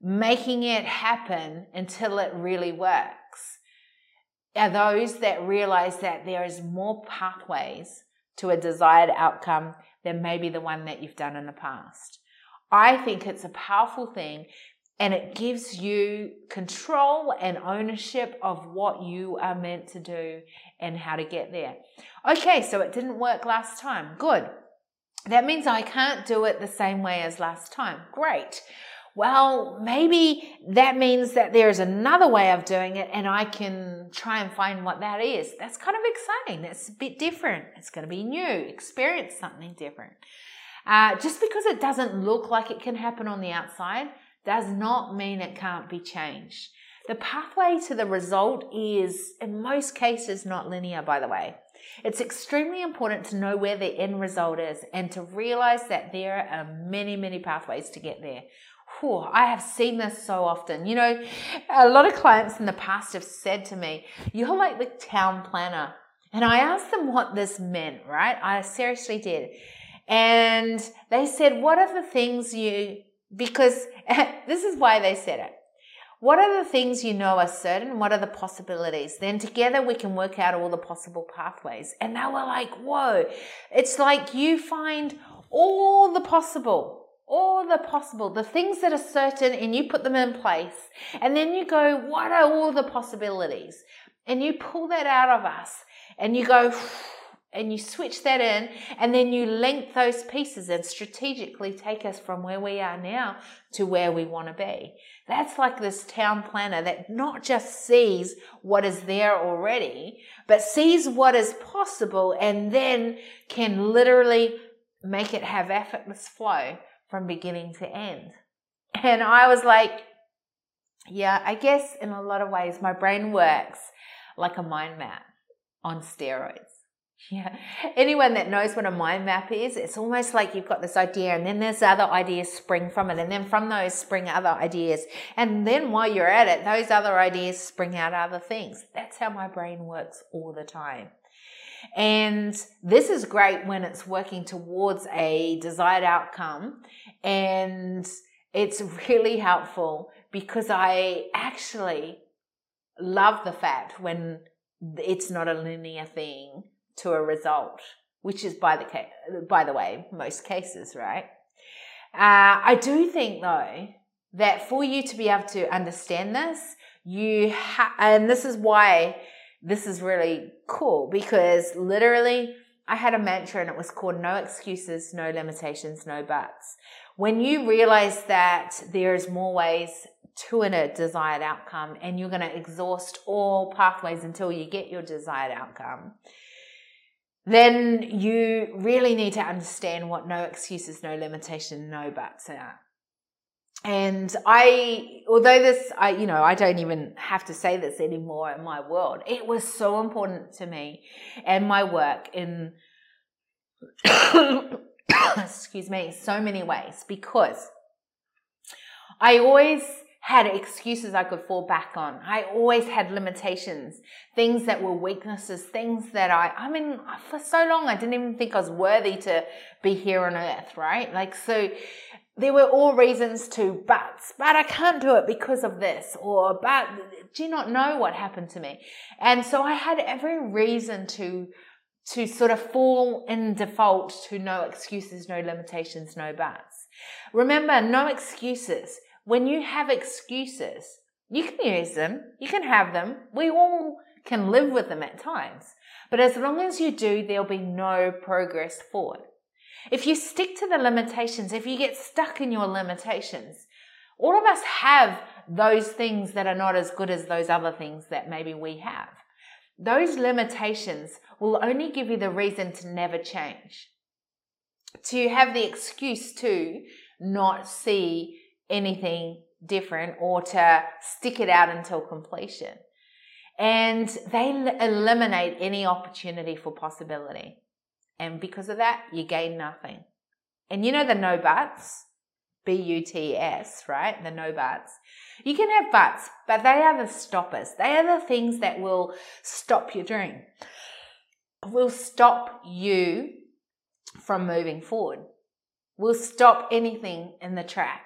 making it happen until it really works are those that realize that there is more pathways to a desired outcome than maybe the one that you've done in the past. I think it's a powerful thing and it gives you control and ownership of what you are meant to do and how to get there. Okay, so it didn't work last time. Good. That means I can't do it the same way as last time. Great. Well, maybe that means that there's another way of doing it and I can try and find what that is. That's kind of exciting. That's a bit different. It's going to be new, experience something different. Uh, just because it doesn't look like it can happen on the outside does not mean it can't be changed. The pathway to the result is, in most cases, not linear, by the way. It's extremely important to know where the end result is and to realize that there are many, many pathways to get there. Whew, I have seen this so often. You know, a lot of clients in the past have said to me, You're like the town planner. And I asked them what this meant, right? I seriously did. And they said, What are the things you because this is why they said it. What are the things you know are certain? What are the possibilities? Then together we can work out all the possible pathways. And they were like, whoa, it's like you find all the possible, all the possible, the things that are certain, and you put them in place. And then you go, what are all the possibilities? And you pull that out of us and you go, and you switch that in and then you link those pieces and strategically take us from where we are now to where we want to be. That's like this town planner that not just sees what is there already, but sees what is possible and then can literally make it have effortless flow from beginning to end. And I was like, yeah, I guess in a lot of ways my brain works like a mind map on steroids. Yeah. Anyone that knows what a mind map is, it's almost like you've got this idea and then there's other ideas spring from it. And then from those spring other ideas. And then while you're at it, those other ideas spring out other things. That's how my brain works all the time. And this is great when it's working towards a desired outcome. And it's really helpful because I actually love the fact when it's not a linear thing to a result, which is by the ca- by the way most cases, right? Uh, I do think though that for you to be able to understand this, you ha- and this is why this is really cool because literally I had a mantra and it was called no excuses, no limitations, no buts. When you realize that there's more ways to a desired outcome and you're going to exhaust all pathways until you get your desired outcome, then you really need to understand what no excuses, no limitation, no buts are. And I, although this, I, you know, I don't even have to say this anymore in my world. It was so important to me and my work in, excuse me, so many ways because I always had excuses I could fall back on. I always had limitations, things that were weaknesses, things that I, I mean, for so long, I didn't even think I was worthy to be here on earth, right? Like, so there were all reasons to, but, but I can't do it because of this, or, but do you not know what happened to me? And so I had every reason to, to sort of fall in default to no excuses, no limitations, no buts. Remember, no excuses when you have excuses, you can use them, you can have them. We all can live with them at times. But as long as you do, there'll be no progress forward. If you stick to the limitations, if you get stuck in your limitations, all of us have those things that are not as good as those other things that maybe we have. Those limitations will only give you the reason to never change. to have the excuse to not see anything different or to stick it out until completion. And they eliminate any opportunity for possibility. And because of that, you gain nothing. And you know the no buts? B U T S, right? The no buts. You can have buts, but they are the stoppers. They are the things that will stop your dream, will stop you from moving forward, will stop anything in the track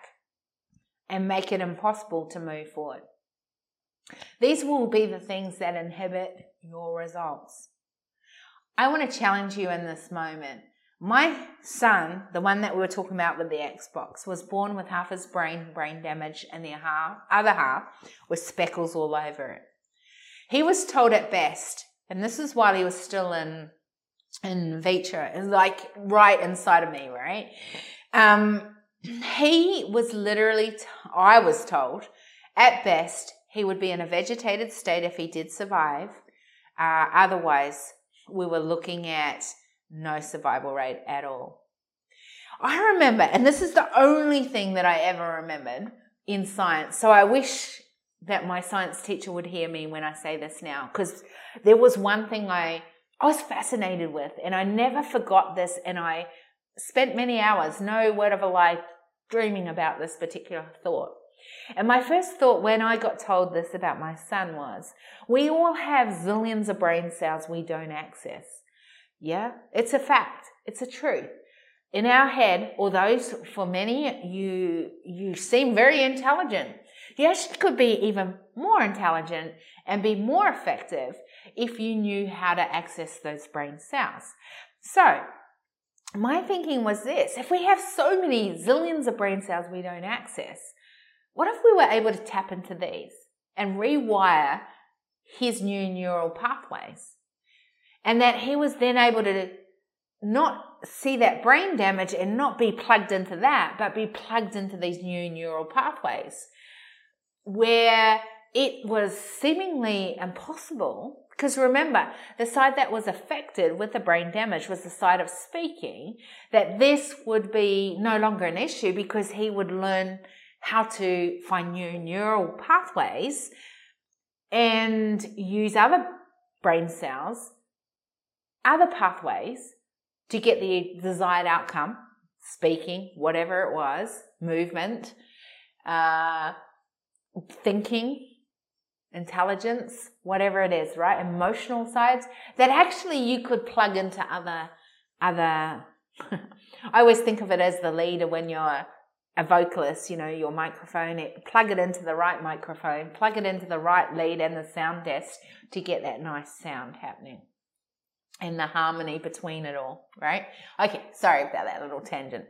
and make it impossible to move forward. These will be the things that inhibit your results. I want to challenge you in this moment my son, the one that we were talking about with the Xbox, was born with half his brain brain damage and the other half with speckles all over it. He was told at best, and this is while he was still in in vitro, like right inside of me, right? Um, he was literally, I was told, at best, he would be in a vegetated state if he did survive. Uh, otherwise, we were looking at no survival rate at all. I remember, and this is the only thing that I ever remembered in science. So I wish that my science teacher would hear me when I say this now, because there was one thing I, I was fascinated with, and I never forgot this, and I spent many hours, no word of a lie, dreaming about this particular thought. And my first thought when I got told this about my son was, we all have zillions of brain cells we don't access. Yeah, it's a fact. It's a truth. In our head, those for many, you you seem very intelligent. You could be even more intelligent and be more effective if you knew how to access those brain cells. So, my thinking was this if we have so many zillions of brain cells we don't access, what if we were able to tap into these and rewire his new neural pathways? and that he was then able to not see that brain damage and not be plugged into that, but be plugged into these new neural pathways where it was seemingly impossible. Because remember, the side that was affected with the brain damage was the side of speaking, that this would be no longer an issue because he would learn how to find new neural pathways and use other brain cells other pathways to get the desired outcome speaking, whatever it was, movement, uh, thinking, intelligence, whatever it is, right? Emotional sides that actually you could plug into other, other. I always think of it as the leader when you're a vocalist, you know, your microphone, it, plug it into the right microphone, plug it into the right lead and the sound desk to get that nice sound happening and the harmony between it all, right? Okay, sorry about that little tangent.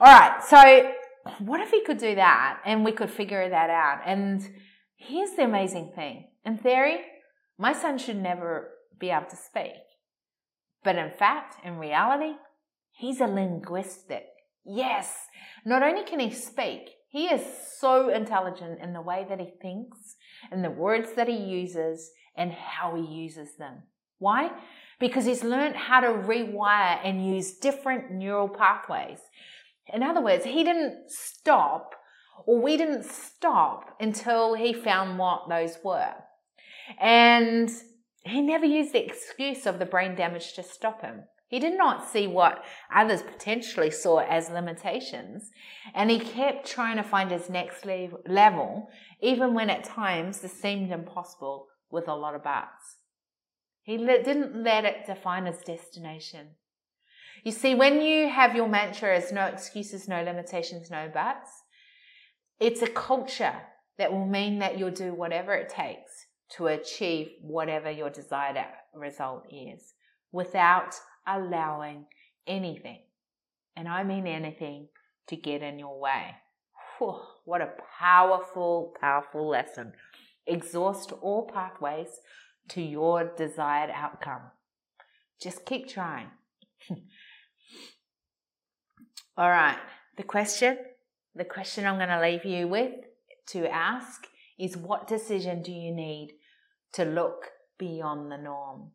All right, so what if we could do that and we could figure that out? And here's the amazing thing in theory, my son should never be able to speak. But in fact, in reality, he's a linguistic. Yes, not only can he speak, he is so intelligent in the way that he thinks, in the words that he uses, and how he uses them. Why? because he's learned how to rewire and use different neural pathways. In other words, he didn't stop or we didn't stop until he found what those were. And he never used the excuse of the brain damage to stop him. He did not see what others potentially saw as limitations, and he kept trying to find his next level, even when at times this seemed impossible with a lot of buts. He didn't let it define his destination. You see, when you have your mantra as no excuses, no limitations, no buts, it's a culture that will mean that you'll do whatever it takes to achieve whatever your desired result is without allowing anything, and I mean anything, to get in your way. Whew, what a powerful, powerful lesson. Exhaust all pathways to your desired outcome. Just keep trying. All right, the question, the question I'm going to leave you with to ask is what decision do you need to look beyond the norm?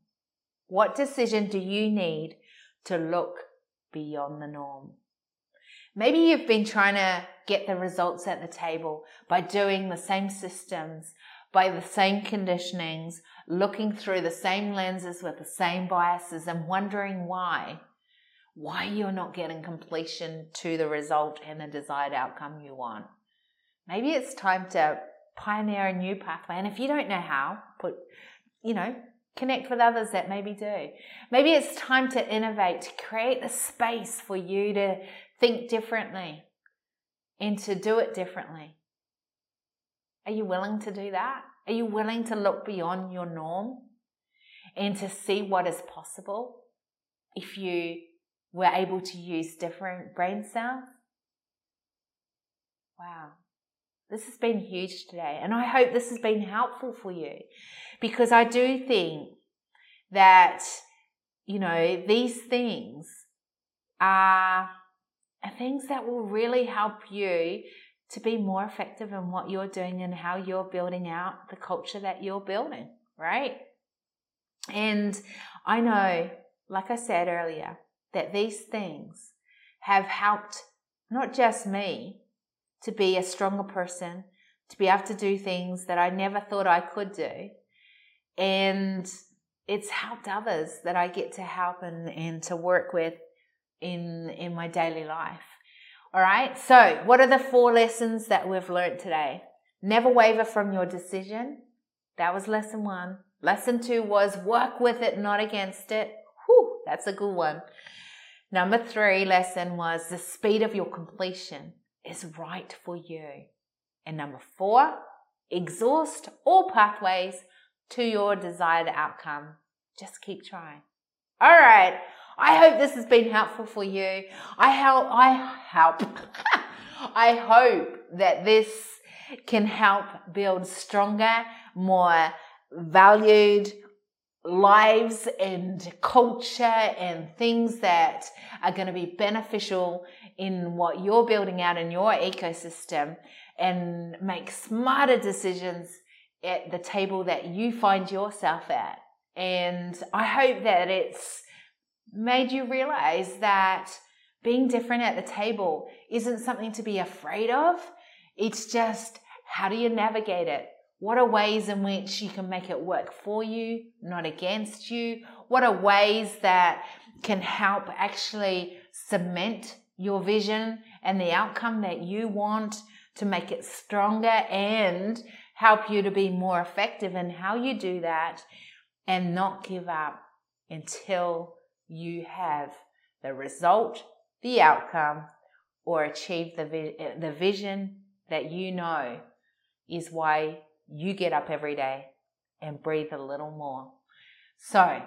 What decision do you need to look beyond the norm. Maybe you've been trying to get the results at the table by doing the same systems, by the same conditionings, looking through the same lenses with the same biases and wondering why. Why you're not getting completion to the result and the desired outcome you want. Maybe it's time to pioneer a new pathway. And if you don't know how, put, you know, connect with others that maybe do. Maybe it's time to innovate, to create the space for you to think differently and to do it differently. Are you willing to do that? Are you willing to look beyond your norm and to see what is possible if you were able to use different brain cells? Wow. This has been huge today, and I hope this has been helpful for you because I do think that, you know, these things are, are things that will really help you to be more effective in what you're doing and how you're building out the culture that you're building, right? And I know, like I said earlier, that these things have helped not just me to be a stronger person, to be able to do things that I never thought I could do. And it's helped others that I get to help and, and to work with in in my daily life. All right. So, what are the four lessons that we've learned today? Never waver from your decision. That was lesson one. Lesson two was work with it, not against it. That's a good one. Number three lesson was the speed of your completion is right for you. And number four, exhaust all pathways to your desired outcome. Just keep trying. All right. I hope this has been helpful for you. I help, I help. I hope that this can help build stronger, more valued lives and culture and things that are going to be beneficial in what you're building out in your ecosystem and make smarter decisions at the table that you find yourself at. And I hope that it's made you realize that being different at the table isn't something to be afraid of. It's just how do you navigate it? What are ways in which you can make it work for you, not against you? What are ways that can help actually cement your vision and the outcome that you want to make it stronger and help you to be more effective in how you do that and not give up until you have the result, the outcome, or achieve the, vi- the vision that you know is why you get up every day and breathe a little more. So,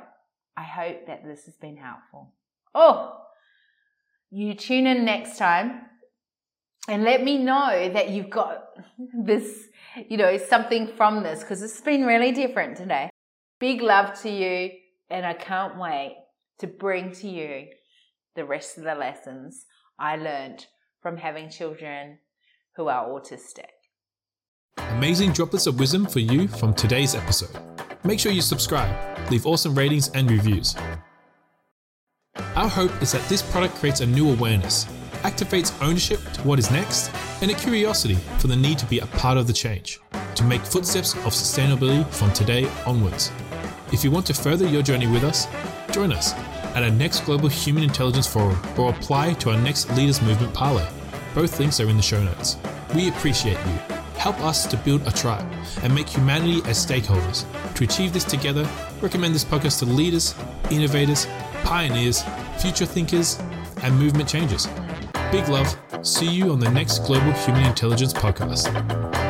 I hope that this has been helpful. Oh, you tune in next time and let me know that you've got this, you know, something from this because it's been really different today. Big love to you, and I can't wait to bring to you the rest of the lessons I learned from having children who are autistic. Amazing droplets of wisdom for you from today's episode. Make sure you subscribe, leave awesome ratings and reviews. Our hope is that this product creates a new awareness, activates ownership to what is next, and a curiosity for the need to be a part of the change, to make footsteps of sustainability from today onwards. If you want to further your journey with us, join us at our next Global Human Intelligence Forum or apply to our next Leaders Movement Parlay. Both links are in the show notes. We appreciate you. Help us to build a tribe and make humanity as stakeholders. To achieve this together, recommend this podcast to leaders, innovators, pioneers, future thinkers, and movement changers. Big love. See you on the next Global Human Intelligence podcast.